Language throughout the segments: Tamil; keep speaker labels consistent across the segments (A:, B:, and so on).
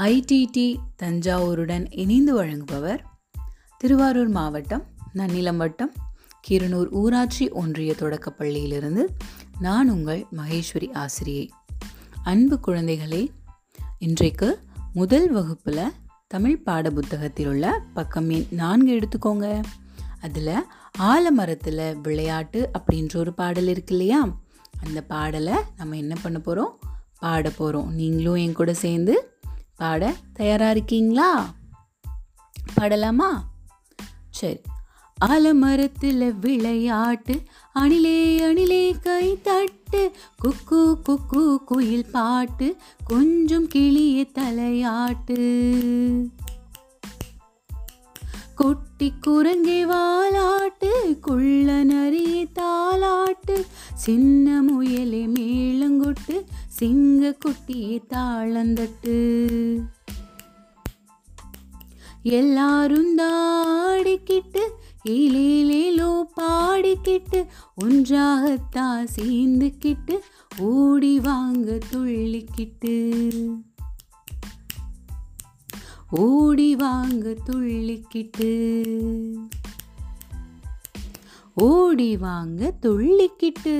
A: ஐடிடி தஞ்சாவூருடன் இணைந்து வழங்குபவர் திருவாரூர் மாவட்டம் நன்னிலம் வட்டம் கிருநூர் ஊராட்சி ஒன்றிய தொடக்கப்பள்ளியிலிருந்து நான் உங்கள் மகேஸ்வரி ஆசிரியை. அன்பு குழந்தைகளே இன்றைக்கு முதல் வகுப்பில் தமிழ் பாட புத்தகத்தில் உள்ள பக்கம் எண் நான்கு எடுத்துக்கோங்க. அதில் ஆலமரத்தில் விளையாட்டு அப்படின்ற ஒரு பாடல் இருக்கு இல்லையா? அந்த பாடலை நம்ம என்ன பண்ண போகிறோம் பாட போகிறோம் நீங்களும் என் கூட சேர்ந்து பாட தயாராக இருக்கீங்களா பாடலாமா? சரி. ஆலமரத்தில் விளையாட்டு அணிலே அணிலே கை தட்டு குக்கு குக்கு குயில் பாட்டு கொஞ்சம் கிளிய தலையாட்டு. குட்டி குரங்கை வாலாட்டு குள்ள நரிய தாலாட்டு சின்ன முயலே மேல சிங்க குட்டி தாளந்தட்டு. எல்லாரும் தாடிக்கிட்டு இலேலேலோ பாடிக்கிட்டு ஒன்றாகத்தான் சேர்ந்துக்கிட்டு ஓடி வாங்க துள்ளிக்கிட்டு. ஓடி வாங்க துள்ளிக்கிட்டு. ஓடி வாங்க துள்ளிக்கிட்டு.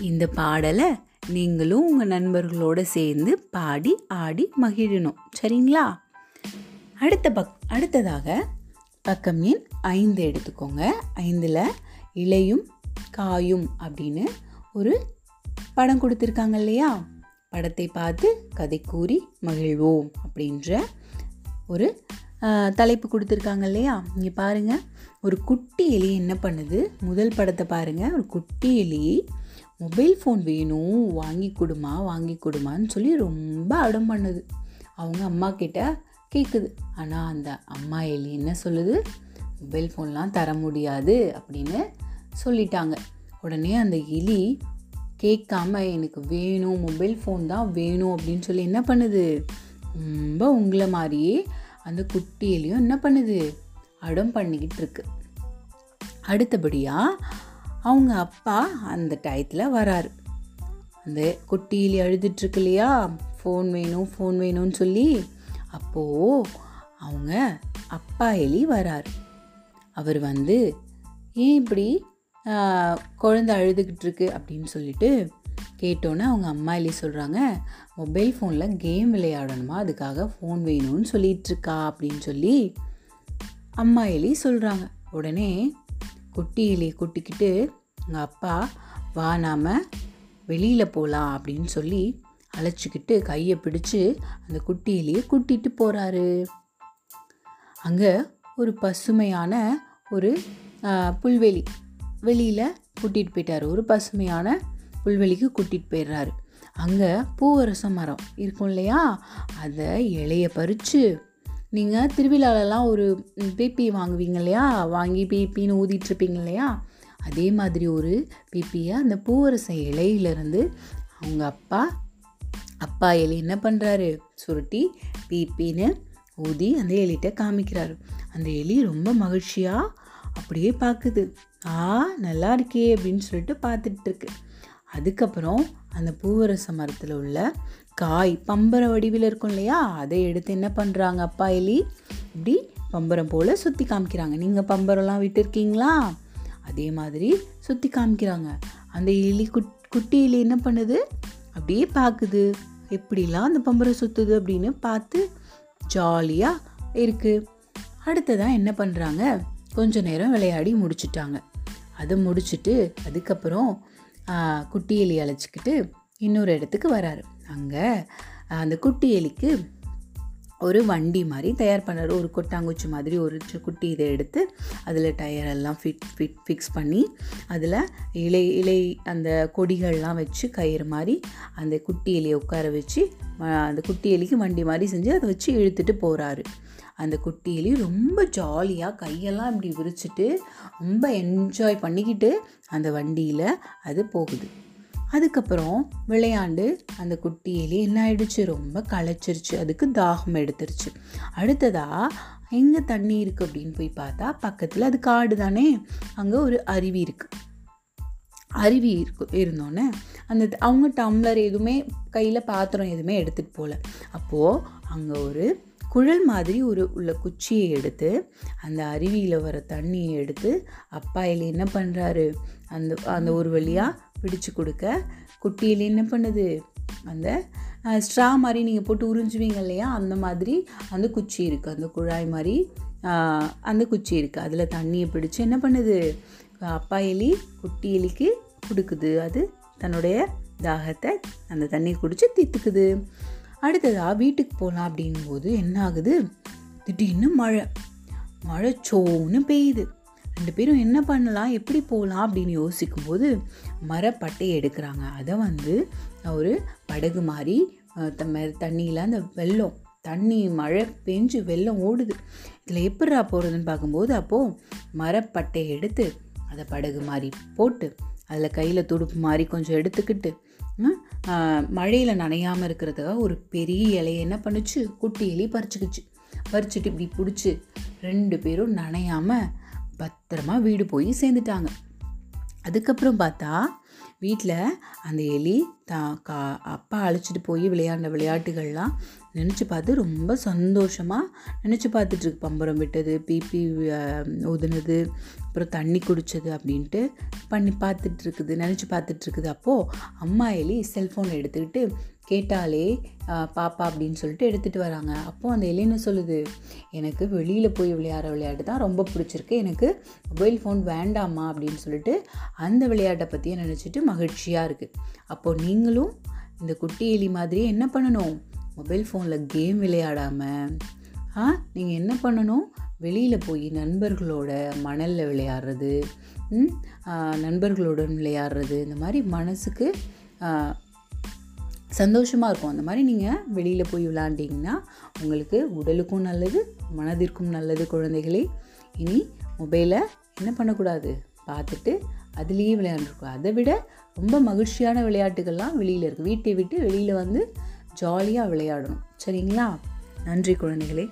A: இந்த பாடலை நீங்களும் உங்கள் நண்பர்களோடு சேர்ந்து பாடி ஆடி மகிழணும். சரிங்களா? அடுத்த பக் அடுத்ததாக பக்கம் எண் ஐந்து எடுத்துக்கோங்க. ஐந்தில் இலையும் காயும் அப்படின்னு ஒரு படம் கொடுத்துருக்காங்க இல்லையா? படத்தை பார்த்து கதை கூறி மகிழ்வோம் அப்படின்ற ஒரு தலைப்பு கொடுத்துருக்காங்க இல்லையா? இங்கே பாருங்கள் ஒரு குட்டி எலி என்ன பண்ணுது? முதல் படத்தை பாருங்கள் ஒரு குட்டி எலி மொபைல் ஃபோன் வேணும் வாங்கி கொடுமா வாங்கி கொடுமான்னு சொல்லி ரொம்ப அடம் பண்ணுது. அவங்க அம்மா கிட்ட கேட்குது ஆனால் அந்த அம்மா எலி என்ன சொல்லுது? மொபைல் ஃபோன்லாம் தர முடியாது அப்படின்னு சொல்லிட்டாங்க. உடனே அந்த எலி கேட்காம எனக்கு வேணும் மொபைல் ஃபோன் தான் வேணும் அப்படின்னு சொல்லி என்ன பண்ணுது? ரொம்ப உங்களை மாதிரியே அந்த குட்டி எலியும் என்ன பண்ணுது? அடம் பண்ணிக்கிட்டு இருக்கு. அடுத்தபடியாக அவங்க அப்பா அந்த டயத்தில் வராரு. அந்த குட்டியில் எலி இல்லையா ஃபோன் வேணும் ஃபோன் வேணும்னு சொல்லி. அப்போது அவங்க அப்பா எலி வராரு. அவர் வந்து ஏன் இப்படி குழந்த குழந்தை அழுதுகிட்டு இருக்கு அப்படின்னு சொல்லிட்டு கேட்டோன்னே அவங்க அம்மா எலி சொல்கிறாங்க மொபைல் ஃபோனில் கேம் விளையாடணுமா? அதுக்காக ஃபோன் வேணும்னு சொல்லிகிட்ருக்கா அப்படின்னு சொல்லி அம்மா எலி சொல்கிறாங்க உடனே குட்டி எலியை கூட்டிக்கிட்டு எங்கள் அப்பா வா நாம் வெளியில் போகலாம் அப்படின்னு சொல்லி அழைச்சிக்கிட்டு கையை பிடிச்சு அந்த குட்டியிலேயே கூட்டிகிட்டு போகிறாரு அங்கே ஒரு பசுமையான ஒரு புல்வெளி வெளியில் கூட்டிகிட்டு போயிட்டாரு. ஒரு பசுமையான புல்வெளிக்கு கூட்டிகிட்டு போயிடுறாரு. அங்கே பூவரச மரம் இருக்கும் இல்லையா? அதை இலைய பறித்து நீங்கள் திருவிழாலலாம் ஒரு பிபி வாங்குவீங்க இல்லையா? வாங்கி பிபின்னு ஊதிட்டுருப்பீங்க இல்லையா? அதே மாதிரி ஒரு பிபியை அந்த பூவரச இலையிலேருந்து அவங்க அப்பா அப்பா எலி என்ன பண்ணுறாரு சுருட்டி பிபின்னு ஊதி அந்த எலிகிட்ட காமிக்கிறாரு. அந்த எலி ரொம்ப மகிழ்ச்சியாக அப்படியே பார்க்குது ஆ நல்லா இருக்கே அப்படின்னு சொல்லிட்டு பார்த்துட்டு இருக்கு அதுக்கப்புறம் அந்த பூவரச மரத்தில் உள்ள காய் பம்பர வடிவில் இருக்கும் இல்லையா? அதை எடுத்து என்ன பண்ணுறாங்க அப்பா எலி? இப்படி பம்பரம் போல் சுற்றி காமிக்கிறாங்க. நீங்கள் பம்பரம்லாம் விட்டுருக்கீங்களா? அதே மாதிரி சுற்றி காமிக்கிறாங்க. அந்த எலி குட் குட்டி எலி என்ன பண்ணுது? அப்படியே பார்க்குது எப்படிலாம் அந்த பம்பரம் சுற்றுது அப்படின்னு பார்த்து ஜாலியாக இருக்குது அடுத்ததான் என்ன பண்ணுறாங்க கொஞ்ச நேரம் விளையாடி முடிச்சுட்டாங்க. அதை முடிச்சுட்டு அதுக்கப்புறம் குட்டி எலி அழைச்சிக்கிட்டு இன்னொரு இடத்துக்கு வராரு. அங்கே அந்த குட்டி எலிக்கு ஒரு வண்டி மாதிரி தயார் பண்ணார். ஒரு கொட்டாங்குச்சி மாதிரி ஒரு குட்டி இதை எடுத்து அதில் டயர் எல்லாம் ஃபிட் ஃபிட் ஃபிக்ஸ் பண்ணி அதில் இலை இலை அந்த கொடிகள்லாம் வச்சு கயிறு மாதிரி அந்த குட்டி எலியை உட்கார வச்சு அந்த குட்டி எலிக்கு வண்டி மாதிரி செஞ்சு அதை வச்சு இழுத்துட்டு போகிறாரு அந்த குட்டி எலி ரொம்ப ஜாலியாக கையெல்லாம் இப்படி விரிச்சிட்டு ரொம்ப என்ஜாய் பண்ணிக்கிட்டு அந்த வண்டியில் அது போகுது. அதுக்கப்புறம் விளையாண்டு அந்த குட்டி எலி என்ன ஆயிடுச்சு? ரொம்ப களைச்சிருச்சு. அதுக்கு தாகம் எடுத்துருச்சு. அடுத்ததா எங்கே தண்ணி இருக்குது அப்படின்னு போய் பார்த்தா பக்கத்தில் அது காடு தானே? அங்கே ஒரு அருவி இருக்குது அருவி இருக்கு இருந்தோன்னே அந்த அவங்க டம்ளர் எதுவுமே கையில் பாத்திரம் எதுவுமே எடுத்துகிட்டு போகல அப்போது அங்கே ஒரு குழல் மாதிரி ஒரு உள்ள குச்சியை எடுத்து அந்த அருவியில் வர தண்ணியை எடுத்து அப்பா இல்லை என்ன பண்ணுறாரு அந்த அந்த ஒரு வழியாக பிடிச்சு கொடுக்க. குட்டியில் என்ன பண்ணுது? அந்த ஸ்ட்ரா மாதிரி நீங்கள் போட்டு உறிஞ்சுவீங்க இல்லையா? அந்த மாதிரி அந்த குச்சி இருக்குது அந்த குழாய் மாதிரி அந்த குச்சி இருக்குது அதில் தண்ணியை பிடிச்சு என்ன பண்ணுது? அப்பா எலி குட்டி எலிக்கு கொடுக்குது. அது தன்னுடைய தாகத்தை அந்த தண்ணியை குடித்து தீர்த்துக்குது அடுத்ததாக வீட்டுக்கு போகலாம் அப்படிங்கும்போது என்ன ஆகுது? திடீர்னு மழை. மழை சோன்னு பெய்யுது. ரெண்டு பேரும் என்ன பண்ணலாம் எப்படி போகலாம் அப்படின்னு யோசிக்கும்போது மரப்பட்டையை எடுக்கிறாங்க. அதை வந்து ஒரு படகு மாதிரி தண்ணியில் அந்த வெள்ளம் தண்ணி மழை பெஞ்சு வெள்ளம் ஓடுது. இதில் எப்படிரா போகிறதுன்னு பார்க்கும்போது அப்போது மரப்பட்டையை எடுத்து அதை படகு மாதிரி போட்டு அதில் கையில் துடுப்பு மாதிரி கொஞ்சம் எடுத்துக்கிட்டு மழையில் நனையாமல் இருக்கிறதுக்காக ஒரு பெரிய இலையை என்ன பண்ணுச்சு குட்டி எலி பறிச்சுக்கிச்சு. பறிச்சுட்டு இப்படி பிடிச்சி ரெண்டு பேரும் நனையாமல் பத்திரமா வீடு போய் சேர்ந்துட்டாங்க. அதுக்கப்புறம் பார்த்தா வீட்டில் அந்த எலி தா கா அப்பா அழைச்சிட்டு போய் விளையாண்ட விளையாட்டுகள்லாம் நினச்சி பார்த்து ரொம்ப சந்தோஷமாக நினச்சி பார்த்துட்ருக்கு பம்பரம் விட்டது பிபி ஊதுனது அப்புறம் தண்ணி குடித்தது அப்படின்ட்டு பண்ணி பார்த்துட்ருக்குது நினச்சி பார்த்துட்ருக்குது அப்போது அம்மா எலி செல்ஃபோனை எடுத்துக்கிட்டு கேட்டாலே பாப்பா அப்படின்னு சொல்லிட்டு எடுத்துகிட்டு வராங்க. அப்போது அந்த எலி சொல்லுது எனக்கு வெளியில் போய் விளையாடுற விளையாட்டு தான் ரொம்ப பிடிச்சிருக்கு. எனக்கு மொபைல் ஃபோன் வேண்டாமா அப்படின்னு சொல்லிட்டு அந்த விளையாட்டை பற்றியே நினச்சிட்டு மகிழ்ச்சியாக இருக்குது அப்போது நீங்களும் இந்த குட்டி எலி மாதிரி என்ன பண்ணணும்? மொபைல் ஃபோனில் கேம் விளையாடாமல் ஆ நீங்கள் என்ன பண்ணணும்? வெளியில் போய் நண்பர்களோட மணலில் விளையாடுறது நண்பர்களுடன் விளையாடுறது இந்த மாதிரி மனசுக்கு சந்தோஷமாக இருக்கும். அந்த மாதிரி நீங்கள் வெளியில் போய் விளையாண்டிங்கன்னா உங்களுக்கு உடலுக்கும் நல்லது மனதிற்கும் நல்லது குழந்தைகளே. இனி மொபைலை என்ன பண்ணக்கூடாது? பார்த்துட்டு அதுலேயே விளையாண்டுருக்கோம் அதை விட ரொம்ப மகிழ்ச்சியான விளையாட்டுகள்லாம் வெளியில் இருக்குது வீட்டை விட்டு வெளியில் வந்து ஜாலியாக விளையாடணும். சரிங்களா? நன்றி குழந்தைகளே.